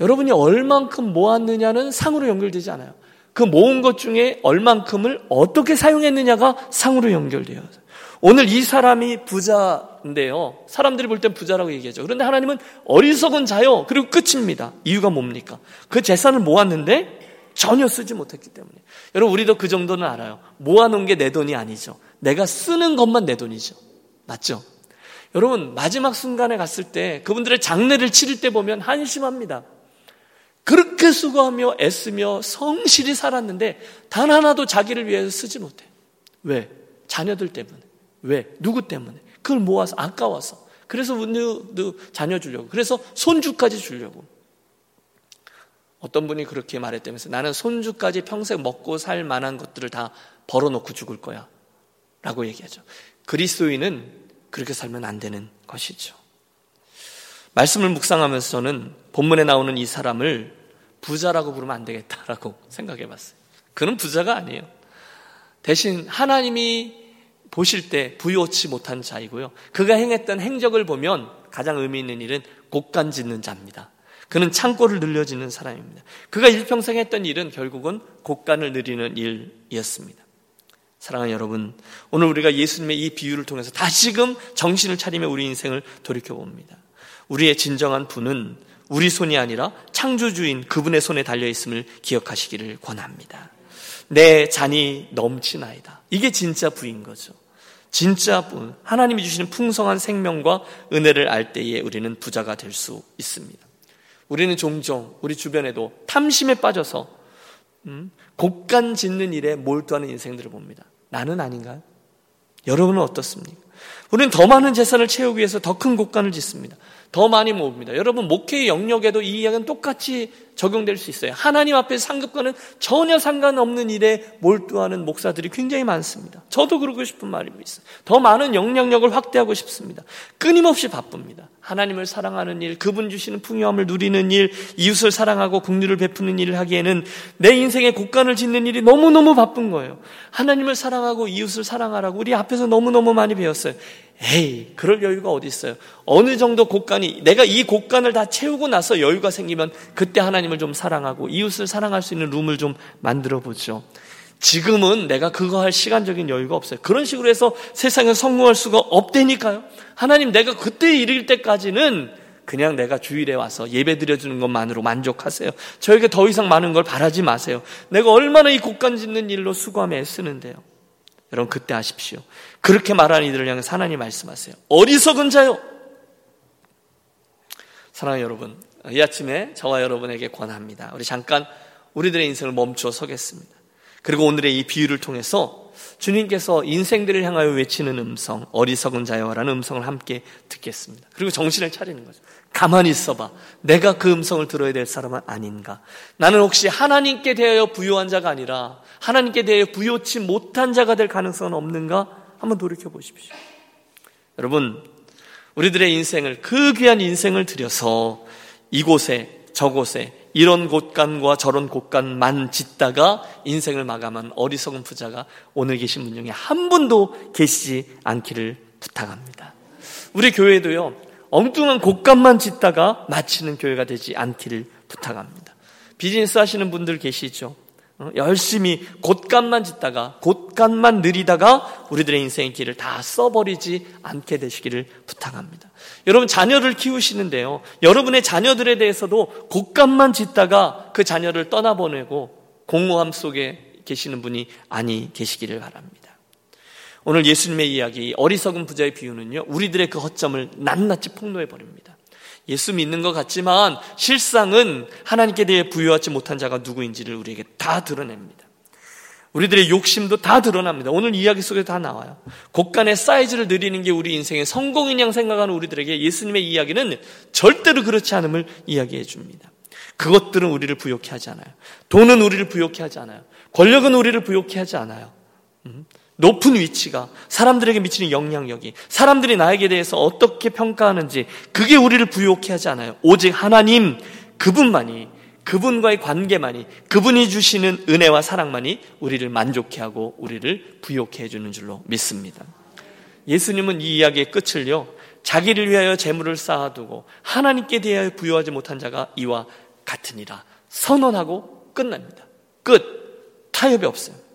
여러분이 얼만큼 모았느냐는 상으로 연결되지 않아요. 그 모은 것 중에 얼만큼을 어떻게 사용했느냐가 상으로 연결돼요. 오늘 이 사람이 부자인데요. 사람들이 볼 땐 부자라고 얘기하죠. 그런데 하나님은 어리석은 자요. 그리고 끝입니다. 이유가 뭡니까? 그 재산을 모았는데 전혀 쓰지 못했기 때문에. 여러분, 우리도 그 정도는 알아요. 모아놓은 게 내 돈이 아니죠. 내가 쓰는 것만 내 돈이죠. 맞죠? 여러분, 마지막 순간에 갔을 때 그분들의 장례를 치를 때 보면 한심합니다. 그렇게 수고하며 애쓰며 성실히 살았는데 단 하나도 자기를 위해서 쓰지 못해. 왜? 자녀들 때문에. 왜? 누구 때문에? 그걸 모아서 아까워서. 그래서 누 자녀 주려고. 그래서 손주까지 주려고. 어떤 분이 그렇게 말했다면서 나는 손주까지 평생 먹고 살 만한 것들을 다 벌어놓고 죽을 거야. 라고 얘기하죠. 그리스도인은 그렇게 살면 안 되는 것이죠. 말씀을 묵상하면서 저는 본문에 나오는 이 사람을 부자라고 부르면 안 되겠다라고 [laughs] 생각해 봤어요. 그는 부자가 아니에요. 대신 하나님이 보실 때 부요치 못한 자이고요. 그가 행했던 행적을 보면 가장 의미 있는 일은 곡간 짓는 자입니다. 그는 창고를 늘려지는 사람입니다. 그가 일평생 했던 일은 결국은 곡간을 늘리는 일이었습니다. 사랑하는 여러분, 오늘 우리가 예수님의 이 비유를 통해서 다시금 정신을 차리며 우리 인생을 돌이켜 봅니다. 우리의 진정한 분은 우리 손이 아니라 창조주인 그분의 손에 달려 있음을 기억하시기를 권합니다. 내 잔이 넘치나이다. 이게 진짜 부인 거죠. 진짜 부, 하나님이 주시는 풍성한 생명과 은혜를 알 때에 우리는 부자가 될 수 있습니다. 우리는 종종 우리 주변에도 탐심에 빠져서 음, 곡간 짓는 일에 몰두하는 인생들을 봅니다. 나는 아닌가요? 여러분은 어떻습니까? 우리는 더 많은 재산을 채우기 위해서 더 큰 곡간을 짓습니다. 더 많이 모읍니다. 여러분 목회의 영역에도 이 이야기는 똑같이 적용될 수 있어요. 하나님 앞에 상급과는 전혀 상관없는 일에 몰두하는 목사들이 굉장히 많습니다. 저도 그러고 싶은 말이 있어요. 더 많은 영향력을 확대하고 싶습니다. 끊임없이 바쁩니다. 하나님을 사랑하는 일, 그분 주시는 풍요함을 누리는 일, 이웃을 사랑하고 국류를 베푸는 일을 하기에는 내 인생의 곡간을 짓는 일이 너무너무 바쁜 거예요. 하나님을 사랑하고 이웃을 사랑하라고 우리 앞에서 너무너무 많이 배웠어요. 에이, 그럴 여유가 어디 있어요? 어느 정도 곡간이 내가 이 곡간을 다 채우고 나서 여유가 생기면 그때 하나님을 좀 사랑하고 이웃을 사랑할 수 있는 룸을 좀 만들어 보죠. 지금은 내가 그거 할 시간적인 여유가 없어요. 그런 식으로 해서 세상에 성공할 수가 없다니까요. 하나님 내가 그때 이를 때까지는 그냥 내가 주일에 와서 예배 드려주는 것만으로 만족하세요. 저에게 더 이상 많은 걸 바라지 마세요. 내가 얼마나 이 곡간 짓는 일로 수고하며 애쓰는데요. 여러분 그때 아십시오. 그렇게 말하는 이들을 향해 하나님 말씀하세요. 어리석은 자요. 사랑하는 여러분, 이 아침에 저와 여러분에게 권합니다. 우리 잠깐 우리들의 인생을 멈추어 서겠습니다. 그리고 오늘의 이 비유를 통해서 주님께서 인생들을 향하여 외치는 음성, 어리석은 자여라는 음성을 함께 듣겠습니다. 그리고 정신을 차리는 거죠. 가만히 있어봐. 내가 그 음성을 들어야 될 사람은 아닌가. 나는 혹시 하나님께 대하여 부요한 자가 아니라 하나님께 대하여 부요치 못한 자가 될 가능성은 없는가? 한번 돌이켜 보십시오. 여러분, 우리들의 인생을, 그 귀한 인생을 들여서 이곳에, 저곳에, 이런 곳간과 저런 곳간만 짓다가 인생을 마감한 어리석은 부자가 오늘 계신 분 중에 한 분도 계시지 않기를 부탁합니다. 우리 교회도요, 엉뚱한 곳간만 짓다가 마치는 교회가 되지 않기를 부탁합니다. 비즈니스 하시는 분들 계시죠? 어, 열심히 곳간만 짓다가 곳간만 느리다가 우리들의 인생의 길을 다 써버리지 않게 되시기를 부탁합니다. 여러분 자녀를 키우시는데요. 여러분의 자녀들에 대해서도 곳간만 짓다가 그 자녀를 떠나보내고 공허함 속에 계시는 분이 아니 계시기를 바랍니다. 오늘 예수님의 이야기 어리석은 부자의 비유는요. 우리들의 그 허점을 낱낱이 폭로해 버립니다. 예수 믿는 것 같지만 실상은 하나님께 대해 부여하지 못한 자가 누구인지를 우리에게 다 드러냅니다. 우리들의 욕심도 다 드러납니다. 오늘 이야기 속에 다 나와요. 곡간의 사이즈를 늘리는 게 우리 인생의 성공인 양 생각하는 우리들에게 예수님의 이야기는 절대로 그렇지 않음을 이야기해 줍니다. 그것들은 우리를 부욕해 하지 않아요. 돈은 우리를 부욕해 하지 않아요. 권력은 우리를 부욕해 하지 않아요. 음? 높은 위치가 사람들에게 미치는 영향력이 사람들이 나에게 대해서 어떻게 평가하는지 그게 우리를 부욕해 하지 않아요. 오직 하나님 그분만이 그분과의 관계만이 그분이 주시는 은혜와 사랑만이 우리를 만족해 하고 우리를 부욕해 주는 줄로 믿습니다. 예수님은 이 이야기의 끝을요. 자기를 위하여 재물을 쌓아두고 하나님께 대하여 부여하지 못한 자가 이와 같으니라 선언하고 끝납니다. 끝. 타협이 없어요.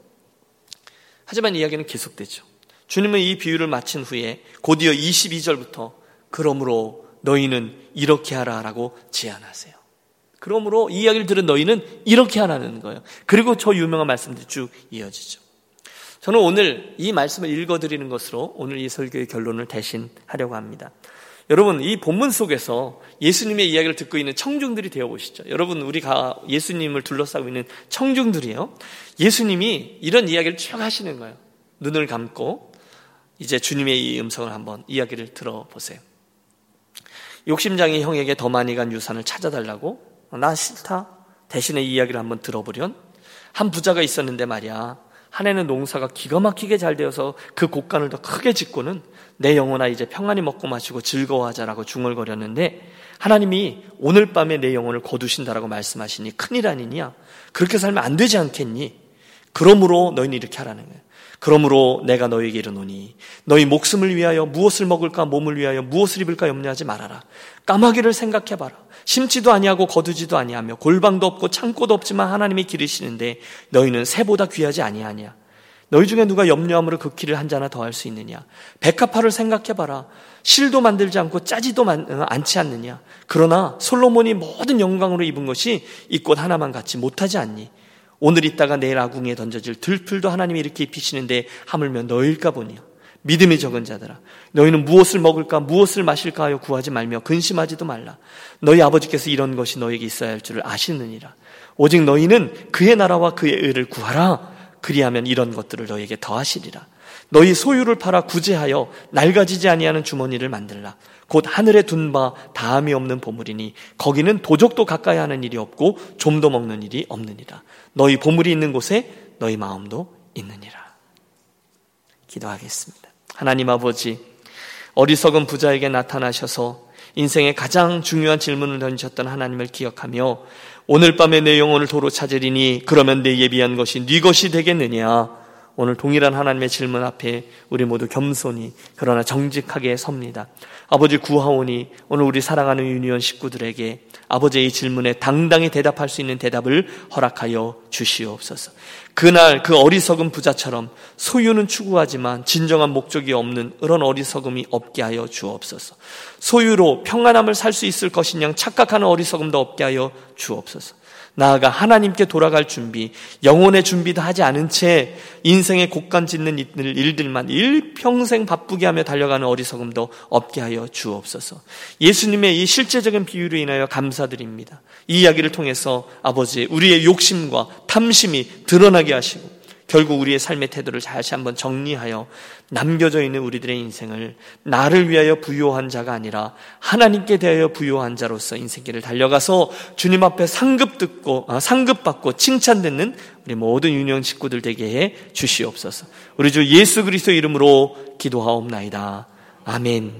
하지만 이야기는 계속되죠. 주님은 이 비유를 마친 후에 곧이어 22절부터 그러므로 너희는 이렇게 하라라고 제안하세요. 그러므로 이 이야기를 들은 너희는 이렇게 하라는 거예요. 그리고 저 유명한 말씀들이 쭉 이어지죠. 저는 오늘 이 말씀을 읽어드리는 것으로 오늘 이 설교의 결론을 대신 하려고 합니다. 여러분, 이 본문 속에서 예수님의 이야기를 듣고 있는 청중들이 되어 보시죠. 여러분, 우리가 예수님을 둘러싸고 있는 청중들이에요. 예수님이 이런 이야기를 쭉 하시는 거예요. 눈을 감고 이제 주님의 이 음성을 한번 이야기를 들어보세요. 욕심장이 형에게 더 많이 간 유산을 찾아달라고? 나 싫다. 대신에 이 이야기를 한번 들어보련? 한 부자가 있었는데 말이야. 한 해는 농사가 기가 막히게 잘 되어서 그 곡간을 더 크게 짓고는 내 영혼아 이제 평안히 먹고 마시고 즐거워하자라고 중얼거렸는데 하나님이 오늘 밤에 내 영혼을 거두신다라고 말씀하시니 큰일 아니냐? 그렇게 살면 안 되지 않겠니? 그러므로 너희는 이렇게 하라는 거예요. 그러므로 내가 너희에게 이르노니 너희 목숨을 위하여 무엇을 먹을까 몸을 위하여 무엇을 입을까 염려하지 말아라. 까마귀를 생각해 봐라. 심지도 아니하고 거두지도 아니하며 골방도 없고 창고도 없지만 하나님이 기르시는데 너희는 새보다 귀하지 아니하냐. 너희 중에 누가 염려함으로 그 키를 한 자나 더할 수 있느냐? 백합화를 생각해 봐라. 실도 만들지 않고 짜지도 어, 않지 않느냐? 그러나 솔로몬이 모든 영광으로 입은 것이 이 꽃 하나만 갖지 못하지 않니? 오늘 있다가 내일 아궁이에 던져질 들풀도 하나님이 이렇게 입히시는데 하물며 너일까 보니요. 믿음이 적은 자들아 너희는 무엇을 먹을까 무엇을 마실까 하여 구하지 말며 근심하지도 말라 너희 아버지께서 이런 것이 너에게 있어야 할 줄을 아시느니라 오직 너희는 그의 나라와 그의 의를 구하라 그리하면 이런 것들을 너에게 더하시리라. 너희 소유를 팔아 구제하여 낡아지지 아니하는 주머니를 만들라. 곧 하늘에 둔 바 다함이 없는 보물이니 거기는 도적도 가까이 하는 일이 없고 좀도 먹는 일이 없느니라. 너희 보물이 있는 곳에 너희 마음도 있느니라. 기도하겠습니다. 하나님 아버지, 어리석은 부자에게 나타나셔서 인생의 가장 중요한 질문을 던졌던 하나님을 기억하며 오늘 밤에 내 영혼을 도로 찾으리니 그러면 내 예비한 것이 네 것이 되겠느냐? 오늘 동일한 하나님의 질문 앞에 우리 모두 겸손히 그러나 정직하게 섭니다. 아버지 구하오니 오늘 우리 사랑하는 유니온 식구들에게 아버지의 질문에 당당히 대답할 수 있는 대답을 허락하여 주시옵소서. 그날 그 어리석은 부자처럼 소유는 추구하지만 진정한 목적이 없는 그런 어리석음이 없게 하여 주옵소서. 소유로 평안함을 살 수 있을 것인 양 착각하는 어리석음도 없게 하여 주옵소서. 나아가 하나님께 돌아갈 준비, 영혼의 준비도 하지 않은 채 인생의 곡간 짓는 일들만 일평생 바쁘게 하며 달려가는 어리석음도 없게 하여 주옵소서. 예수님의 이 실제적인 비유로 인하여 감사드립니다. 이 이야기를 통해서 아버지, 우리의 욕심과 탐심이 드러나게 하시고, 결국 우리의 삶의 태도를 다시 한번 정리하여 남겨져 있는 우리들의 인생을 나를 위하여 부요한 자가 아니라 하나님께 대하여 부요한 자로서 인생길을 달려가서 주님 앞에 상급 듣고 아, 상급 받고 칭찬듣는 우리 모든 유년 식구들 되게 해 주시옵소서. 우리 주 예수 그리스도 이름으로 기도하옵나이다. 아멘.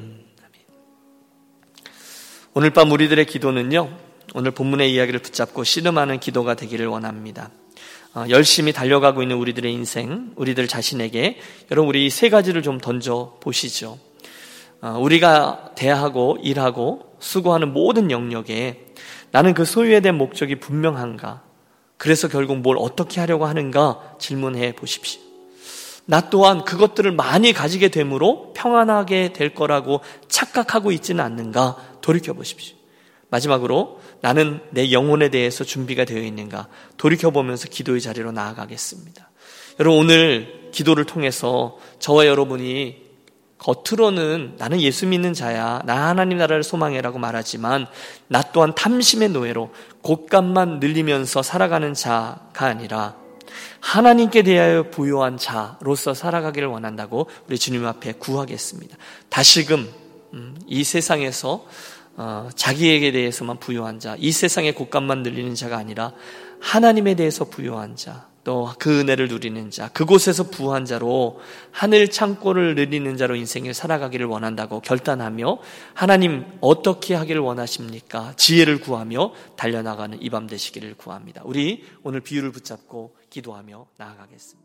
오늘 밤 우리들의 기도는요. 오늘 본문의 이야기를 붙잡고 씨름하는 기도가 되기를 원합니다. 어, 열심히 달려가고 있는 우리들의 인생, 우리들 자신에게 여러분 우리 세 가지를 좀 던져 보시죠. 어, 우리가 대하고 일하고 수고하는 모든 영역에 나는 그 소유에 대한 목적이 분명한가? 그래서 결국 뭘 어떻게 하려고 하는가 질문해 보십시오. 나 또한 그것들을 많이 가지게 되므로 평안하게 될 거라고 착각하고 있지는 않는가 돌이켜 보십시오. 마지막으로 나는 내 영혼에 대해서 준비가 되어 있는가 돌이켜 보면서 기도의 자리로 나아가겠습니다. 여러분 오늘 기도를 통해서 저와 여러분이 겉으로는 나는 예수 믿는 자야, 나 하나님 나라를 소망해라고 말하지만 나 또한 탐심의 노예로 곳간만 늘리면서 살아가는 자가 아니라 하나님께 대하여 부요한 자로서 살아가기를 원한다고 우리 주님 앞에 구하겠습니다. 다시금 음, 이 세상에서 어, 자기에게 대해서만 부요한 자, 이 세상의 곳간만 늘리는 자가 아니라 하나님에 대해서 부요한 자, 또 그 은혜를 누리는 자, 그곳에서 부한 자로 하늘 창고를 누리는 자로 인생을 살아가기를 원한다고 결단하며 하나님 어떻게 하기를 원하십니까? 지혜를 구하며 달려나가는 이 밤 되시기를 구합니다. 우리 오늘 비유를 붙잡고 기도하며 나아가겠습니다.